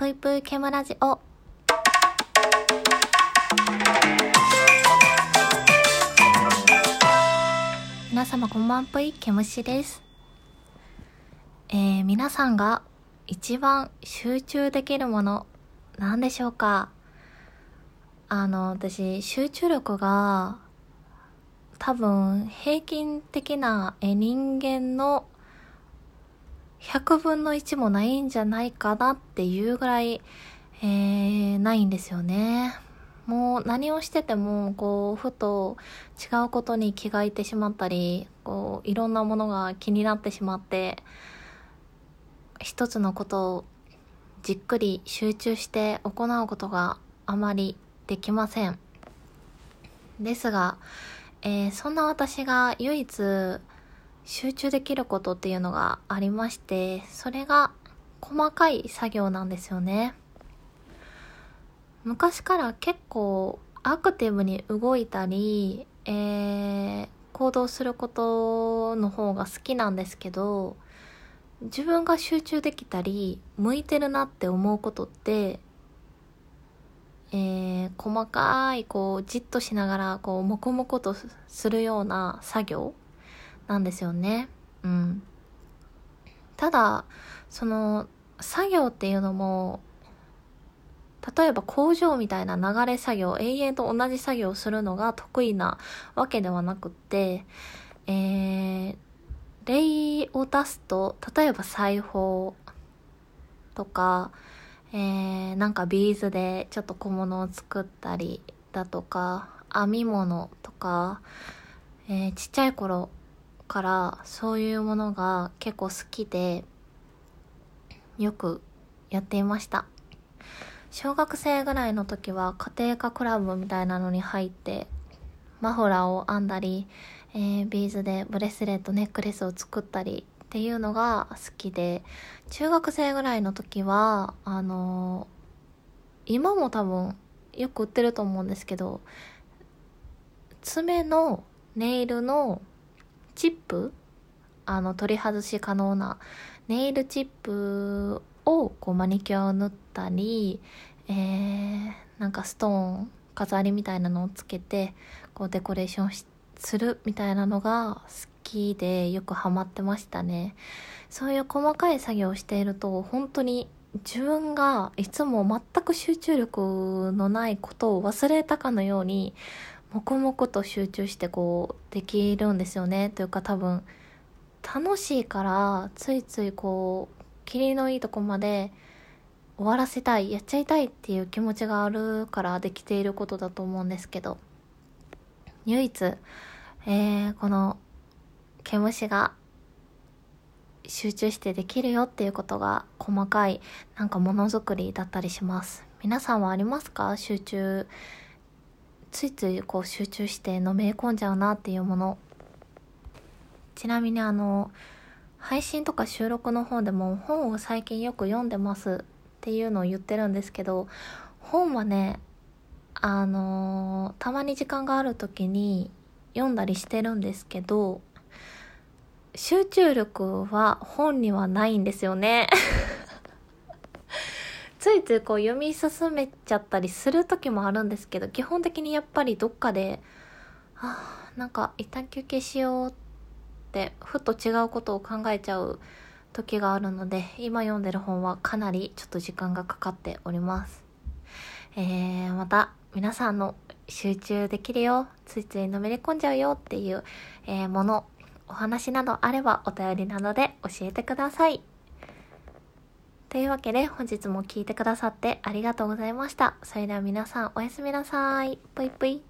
ぷいぷいケムラジオ。皆様こんばんぷい、ケムシです。えー、皆さんが一番集中できるもの、何でしょうか？あの、私、集中力が、多分、平均的なえ人間の100分の1もないんじゃないかなっていうぐらい、えー、ないんですよね。もう何をしてても、こう、ふと違うことに気がいてしまったり、こう、いろんなものが気になってしまって、一つのことをじっくり集中して行うことがあまりできません。ですが、えーそんな私が唯一集中できることっていうのがありまして、それが細かい作業なんですよね。昔から結構アクティブに動いたり、えー行動することの方が好きなんですけど、自分が集中できたり、向いてるなって思うことって、えー細かい、こう、じっとしながら、こう、黙々とするような作業なんですよね。うん。ただ、その、作業っていうのも、例えば工場みたいな流れ作業、永遠と同じ作業をするのが得意なわけではなくって、えー、例を出すと、例えば裁縫とか、えー、なんかビーズでちょっと小物を作ったりだとか、編み物とか、えーちっちゃい頃からそういうものが結構好きで、よくやっていました。小学生ぐらいの時は家庭科クラブみたいなのに入って、マフラーを編んだり、えービーズでブレスレット、ネックレスを作ったりっていうのが好きで、中学生ぐらいの時は、あのー今も多分よく売ってると思うんですけど、爪のネイルのチップあの取り外し可能なネイルチップをこうマニキュアを塗ったり、えー、なんかストーン飾りみたいなのをつけてこうデコレーションするみたいなのが好きでよくハマってましたね。そういう細かい作業をしていると本当に自分がいつも全く集中力のないことを忘れたかのように黙々と集中してこうできるんですよね。というか多分楽しいからついついこう霧のいいとこまで終わらせたいやっちゃいたいっていう気持ちがあるからできていることだと思うんですけど。唯一、えー、この毛虫が集中してできるよっていうことが細かいなんかものづくりだったりします。皆さんはありますか？集中ついついこう集中してのめり込んじゃうなっていうもの。ちなみにあの配信とか収録の方でも本を最近よく読んでますっていうのを言ってるんですけど本はねあのたまに時間がある時に読んだりしてるんですけど集中力は本にはないんですよね。ついこう読み進めちゃったりする時もあるんですけど基本的にやっぱりどっかであなんか一旦休憩しようってふと違うことを考えちゃう時があるので今読んでる本はかなりちょっと時間がかかっております。えー、また皆さんの集中できるよついついのめり込んじゃうよっていう、えーものお話などあればお便りなどで教えてください。というわけで本日も聞いてくださってありがとうございました。それでは皆さんおやすみなさい。ぽいぷい。